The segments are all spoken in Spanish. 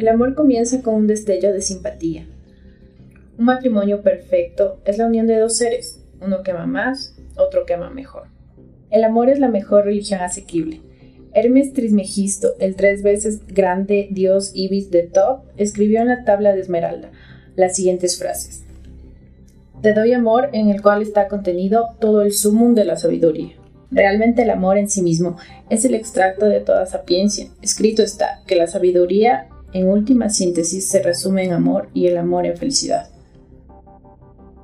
El amor comienza con un destello de simpatía. Un matrimonio perfecto es la unión de dos seres, uno que ama más, otro que ama mejor. El amor es la mejor religión asequible. Hermes Trismegisto, el tres veces grande dios Ibis de Thoth, escribió en la tabla de Esmeralda las siguientes frases. Te doy amor en el cual está contenido todo el sumum de la sabiduría. Realmente el amor en sí mismo es el extracto de toda sapiencia. Escrito está que la sabiduría en última síntesis se resume en amor y el amor en felicidad.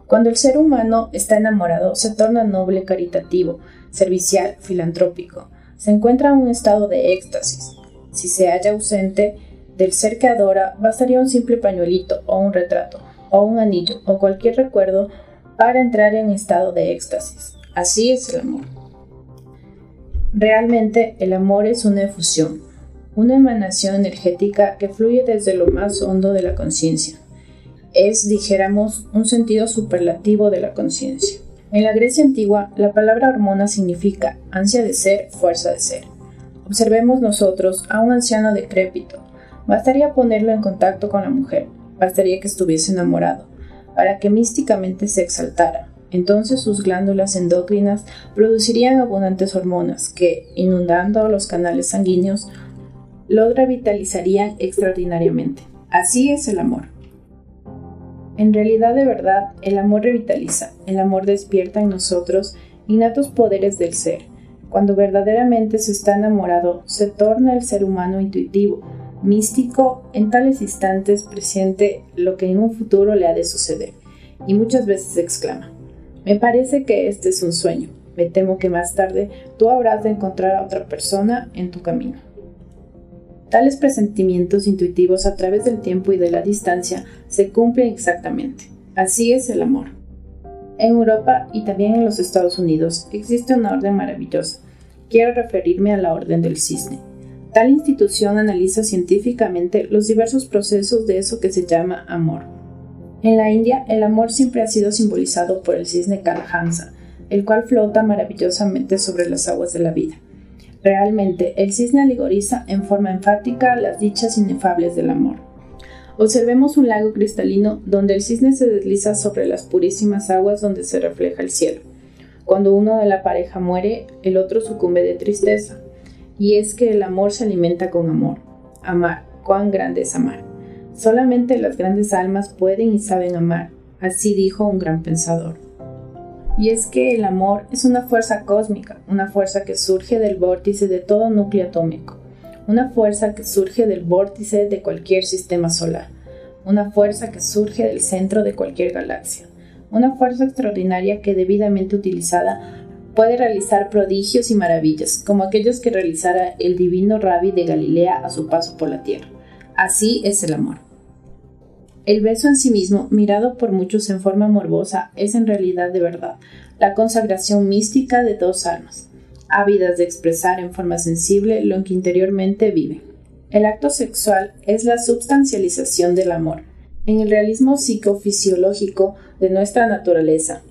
Cuando el ser humano está enamorado, se torna noble, caritativo, servicial, filantrópico. Se encuentra en un estado de éxtasis. Si se halla ausente del ser que adora, bastaría un simple pañuelito o un retrato, o un anillo, o cualquier recuerdo para entrar en estado de éxtasis. Así es el amor. Realmente el amor es una efusión, una emanación energética que fluye desde lo más hondo de la conciencia. Es, dijéramos, un sentido superlativo de la conciencia. En la Grecia antigua, la palabra hormona significa ansia de ser, fuerza de ser. Observemos nosotros a un anciano decrépito. Bastaría ponerlo en contacto con la mujer, bastaría que estuviese enamorado, para que místicamente se exaltara. Entonces sus glándulas endocrinas producirían abundantes hormonas que, inundando los canales sanguíneos, lo revitalizarían extraordinariamente. Así es el amor. En realidad de verdad, el amor revitaliza, el amor despierta en nosotros innatos poderes del ser. Cuando verdaderamente se está enamorado, se torna el ser humano intuitivo, místico, en tales instantes presiente lo que en un futuro le ha de suceder, y muchas veces exclama, me parece que este es un sueño, me temo que más tarde tú habrás de encontrar a otra persona en tu camino. Tales presentimientos intuitivos a través del tiempo y de la distancia se cumplen exactamente. Así es el amor. En Europa y también en los Estados Unidos existe una orden maravillosa. Quiero referirme a la Orden del Cisne. Tal institución analiza científicamente los diversos procesos de eso que se llama amor. En la India, el amor siempre ha sido simbolizado por el cisne Kalhansa, el cual flota maravillosamente sobre las aguas de la vida. Realmente, el cisne alegoriza en forma enfática las dichas inefables del amor. Observemos un lago cristalino donde el cisne se desliza sobre las purísimas aguas donde se refleja el cielo. Cuando uno de la pareja muere, el otro sucumbe de tristeza. Y es que el amor se alimenta con amor. Amar, cuán grande es amar. Solamente las grandes almas pueden y saben amar, así dijo un gran pensador. Y es que el amor es una fuerza cósmica, una fuerza que surge del vórtice de todo núcleo atómico, una fuerza que surge del vórtice de cualquier sistema solar, una fuerza que surge del centro de cualquier galaxia, una fuerza extraordinaria que debidamente utilizada puede realizar prodigios y maravillas, como aquellos que realizara el divino rabbi de Galilea a su paso por la tierra. Así es el amor. El beso en sí mismo, mirado por muchos en forma morbosa, es en realidad de verdad la consagración mística de dos almas, ávidas de expresar en forma sensible lo que interiormente viven. El acto sexual es la substancialización del amor, en el realismo psicofisiológico de nuestra naturaleza.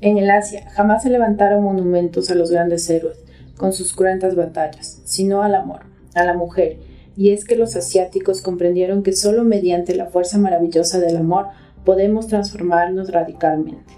En el Asia jamás se levantaron monumentos a los grandes héroes, con sus cruentas batallas, sino al amor, a la mujer, y es que los asiáticos comprendieron que solo mediante la fuerza maravillosa del amor podemos transformarnos radicalmente.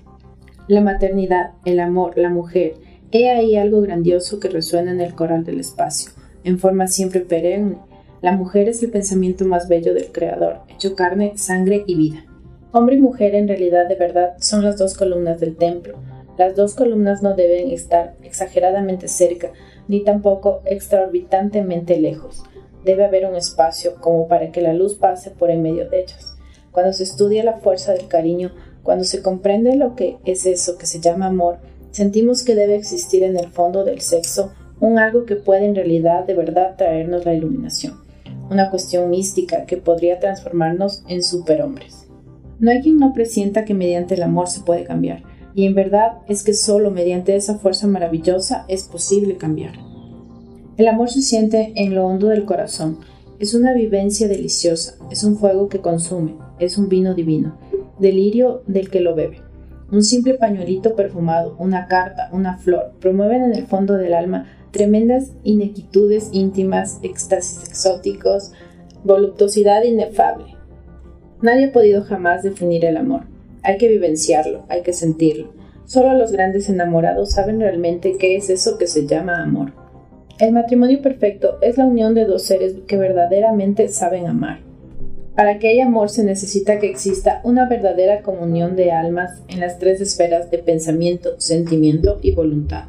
La maternidad, el amor, la mujer, he ahí algo grandioso que resuena en el coral del espacio, en forma siempre perenne. La mujer es el pensamiento más bello del Creador, hecho carne, sangre y vida. Hombre y mujer en realidad de verdad son las dos columnas del templo. Las dos columnas no deben estar exageradamente cerca, ni tampoco extraorbitantemente lejos debe haber un espacio como para que la luz pase por en medio de ellos. Cuando se estudia la fuerza del cariño, cuando se comprende lo que es eso que se llama amor, sentimos que debe existir en el fondo del sexo un algo que puede en realidad de verdad traernos la iluminación, una cuestión mística que podría transformarnos en superhombres. No hay quien no presienta que mediante el amor se puede cambiar, y en verdad es que solo mediante esa fuerza maravillosa es posible cambiar. El amor se siente en lo hondo del corazón. Es una vivencia deliciosa, es un fuego que consume, es un vino divino, delirio del que lo bebe. Un simple pañuelito perfumado, una carta, una flor, promueven en el fondo del alma tremendas inequitudes íntimas, éxtasis exóticos, Voluptuosidad inefable. Nadie ha podido jamás definir el amor. Hay que vivenciarlo, hay que sentirlo. Solo los grandes enamorados saben realmente qué es eso que se llama amor. El matrimonio perfecto es la unión de dos seres que verdaderamente saben amar. Para que haya amor se necesita que exista una verdadera comunión de almas en las tres esferas de pensamiento, sentimiento y voluntad.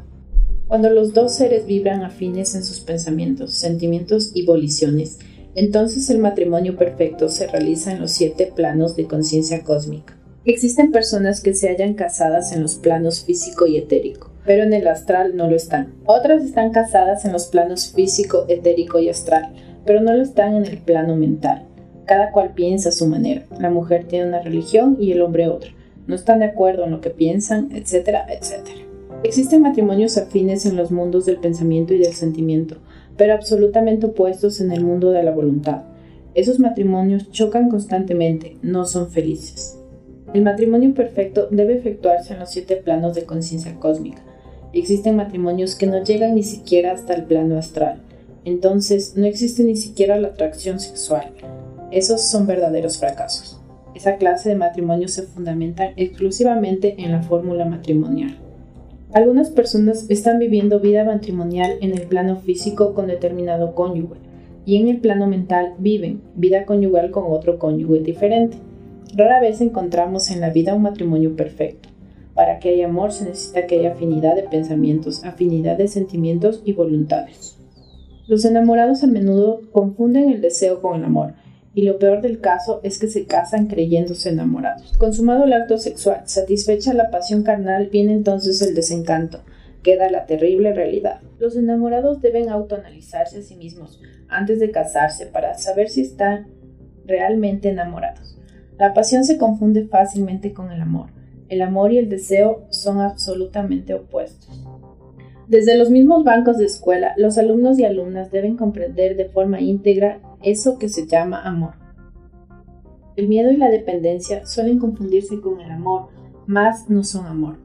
Cuando los dos seres vibran afines en sus pensamientos, sentimientos y voliciones, entonces el matrimonio perfecto se realiza en los siete planos de conciencia cósmica. Existen personas que se hallan casadas en los planos físico y etérico, pero en el astral no lo están. Otras están casadas en los planos físico, etérico y astral, pero no lo están en el plano mental. Cada cual piensa a su manera. La mujer tiene una religión y el hombre otra. No están de acuerdo en lo que piensan, etcétera, etcétera. Existen matrimonios afines en los mundos del pensamiento y del sentimiento, pero absolutamente opuestos en el mundo de la voluntad. Esos matrimonios chocan constantemente, no son felices. El matrimonio perfecto debe efectuarse en los siete planos de conciencia cósmica. Existen matrimonios que no llegan ni siquiera hasta el plano astral. Entonces no existe ni siquiera la atracción sexual. Esos son verdaderos fracasos. Esa clase de matrimonios se fundamentan exclusivamente en la fórmula matrimonial. Algunas personas están viviendo vida matrimonial en el plano físico con determinado cónyuge y en el plano mental viven vida conyugal con otro cónyuge diferente. Rara vez encontramos en la vida un matrimonio perfecto. Para que haya amor se necesita que haya afinidad de pensamientos, afinidad de sentimientos y voluntades. Los enamorados a menudo confunden el deseo con el amor, y lo peor del caso es que se casan creyéndose enamorados. Consumado el acto sexual, satisfecha la pasión carnal, viene entonces el desencanto, queda la terrible realidad. Los enamorados deben autoanalizarse a sí mismos antes de casarse para saber si están realmente enamorados. La pasión se confunde fácilmente con el amor. El amor y el deseo son absolutamente opuestos. Desde los mismos bancos de escuela, los alumnos y alumnas deben comprender de forma íntegra eso que se llama amor. El miedo y la dependencia suelen confundirse con el amor, mas no son amor.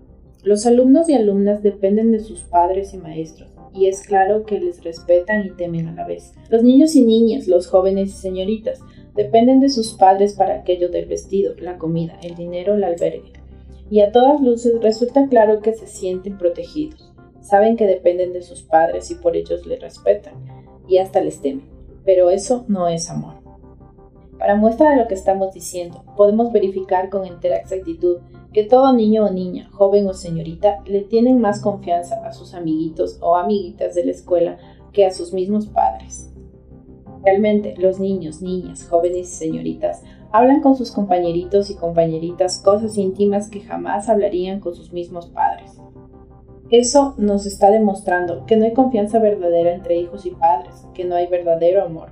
Los alumnos y alumnas dependen de sus padres y maestros, y es claro que les respetan y temen a la vez. Los niños y niñas, los jóvenes y señoritas, Dependen de sus padres para aquello del vestido, la comida, el dinero, el albergue. Y a todas luces resulta claro que se sienten protegidos. Saben que dependen de sus padres y por ellos les respetan y hasta les temen. Pero eso no es amor. Para muestra de lo que estamos diciendo, podemos verificar con entera exactitud que todo niño o niña, joven o señorita, le tienen más confianza a sus amiguitos o amiguitas de la escuela que a sus mismos padres. Realmente, los niños, niñas, jóvenes y señoritas hablan con sus compañeritos y compañeritas cosas íntimas que jamás hablarían con sus mismos padres. Eso nos está demostrando que no hay confianza verdadera entre hijos y padres, que no hay verdadero amor.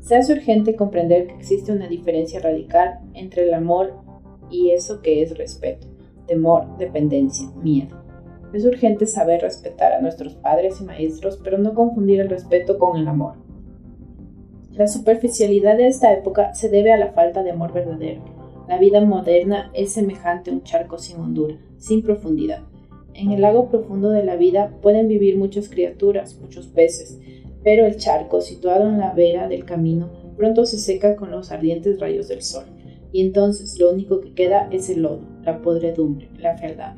Se hace urgente comprender que existe una diferencia radical entre el amor y eso que es respeto, temor, dependencia, miedo. Es urgente saber respetar a nuestros padres y maestros, pero no confundir el respeto con el amor. La superficialidad de esta época se debe a la falta de amor verdadero. La vida moderna es semejante a un charco sin hondura, sin profundidad. En el lago profundo de la vida pueden vivir muchas criaturas, muchos peces, pero el charco, situado en la vera del camino, pronto se seca con los ardientes rayos del sol, y entonces lo único que queda es el lodo, la podredumbre, la fealdad.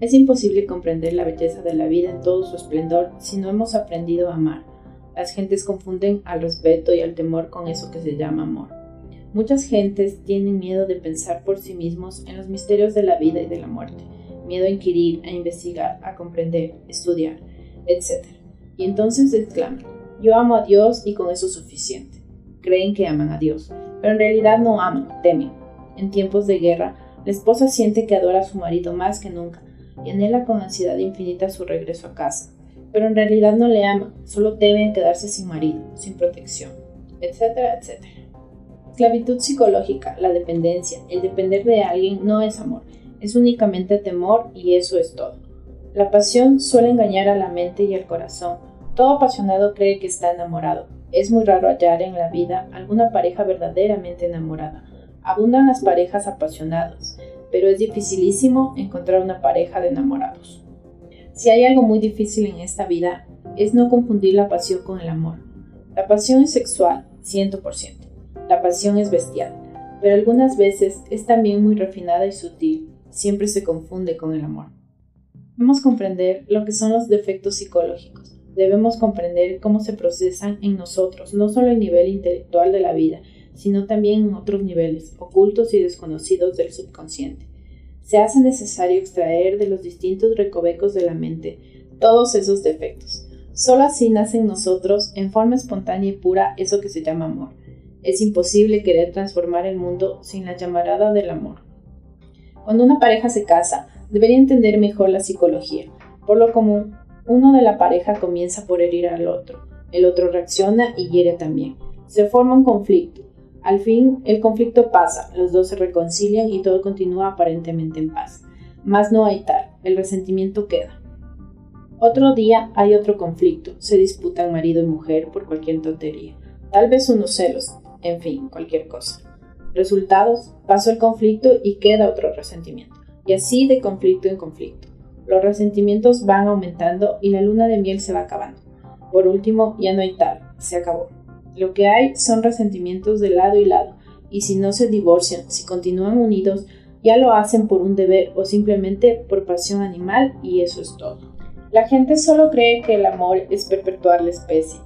Es imposible comprender la belleza de la vida en todo su esplendor si no hemos aprendido a amar las gentes confunden al respeto y al temor con eso que se llama amor. Muchas gentes tienen miedo de pensar por sí mismos en los misterios de la vida y de la muerte, miedo a inquirir, a investigar, a comprender, estudiar, etc. Y entonces exclaman, yo amo a Dios y con eso es suficiente. Creen que aman a Dios, pero en realidad no aman, temen. En tiempos de guerra, la esposa siente que adora a su marido más que nunca y anhela con ansiedad infinita su regreso a casa pero en realidad no le ama, solo teme quedarse sin marido, sin protección, etcétera, etcétera. Esclavitud psicológica, la dependencia, el depender de alguien no es amor, es únicamente temor y eso es todo. La pasión suele engañar a la mente y al corazón. Todo apasionado cree que está enamorado. Es muy raro hallar en la vida alguna pareja verdaderamente enamorada. Abundan las parejas apasionadas, pero es dificilísimo encontrar una pareja de enamorados. Si hay algo muy difícil en esta vida, es no confundir la pasión con el amor. La pasión es sexual, 100%. La pasión es bestial, pero algunas veces es también muy refinada y sutil, siempre se confunde con el amor. Debemos comprender lo que son los defectos psicológicos. Debemos comprender cómo se procesan en nosotros, no solo a nivel intelectual de la vida, sino también en otros niveles, ocultos y desconocidos del subconsciente. Se hace necesario extraer de los distintos recovecos de la mente todos esos defectos. Solo así nace en nosotros, en forma espontánea y pura, eso que se llama amor. Es imposible querer transformar el mundo sin la llamarada del amor. Cuando una pareja se casa, debería entender mejor la psicología. Por lo común, uno de la pareja comienza por herir al otro, el otro reacciona y hiere también. Se forma un conflicto. Al fin, el conflicto pasa, los dos se reconcilian y todo continúa aparentemente en paz. Mas no hay tal, el resentimiento queda. Otro día hay otro conflicto, se disputan marido y mujer por cualquier tontería, tal vez unos celos, en fin, cualquier cosa. Resultados, pasó el conflicto y queda otro resentimiento, y así de conflicto en conflicto. Los resentimientos van aumentando y la luna de miel se va acabando. Por último, ya no hay tal, se acabó. Lo que hay son resentimientos de lado y lado, y si no se divorcian, si continúan unidos, ya lo hacen por un deber o simplemente por pasión animal y eso es todo. La gente solo cree que el amor es perpetuar la especie.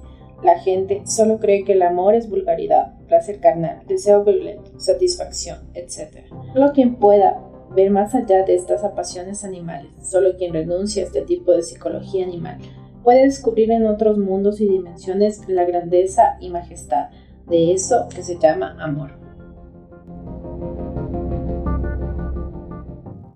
La gente solo cree que el amor es vulgaridad, placer carnal, deseo violento, satisfacción, etc. Solo quien pueda ver más allá de estas apasiones animales, solo quien renuncia a este tipo de psicología animal, puede descubrir en otros mundos y dimensiones la grandeza y majestad de eso que se llama amor.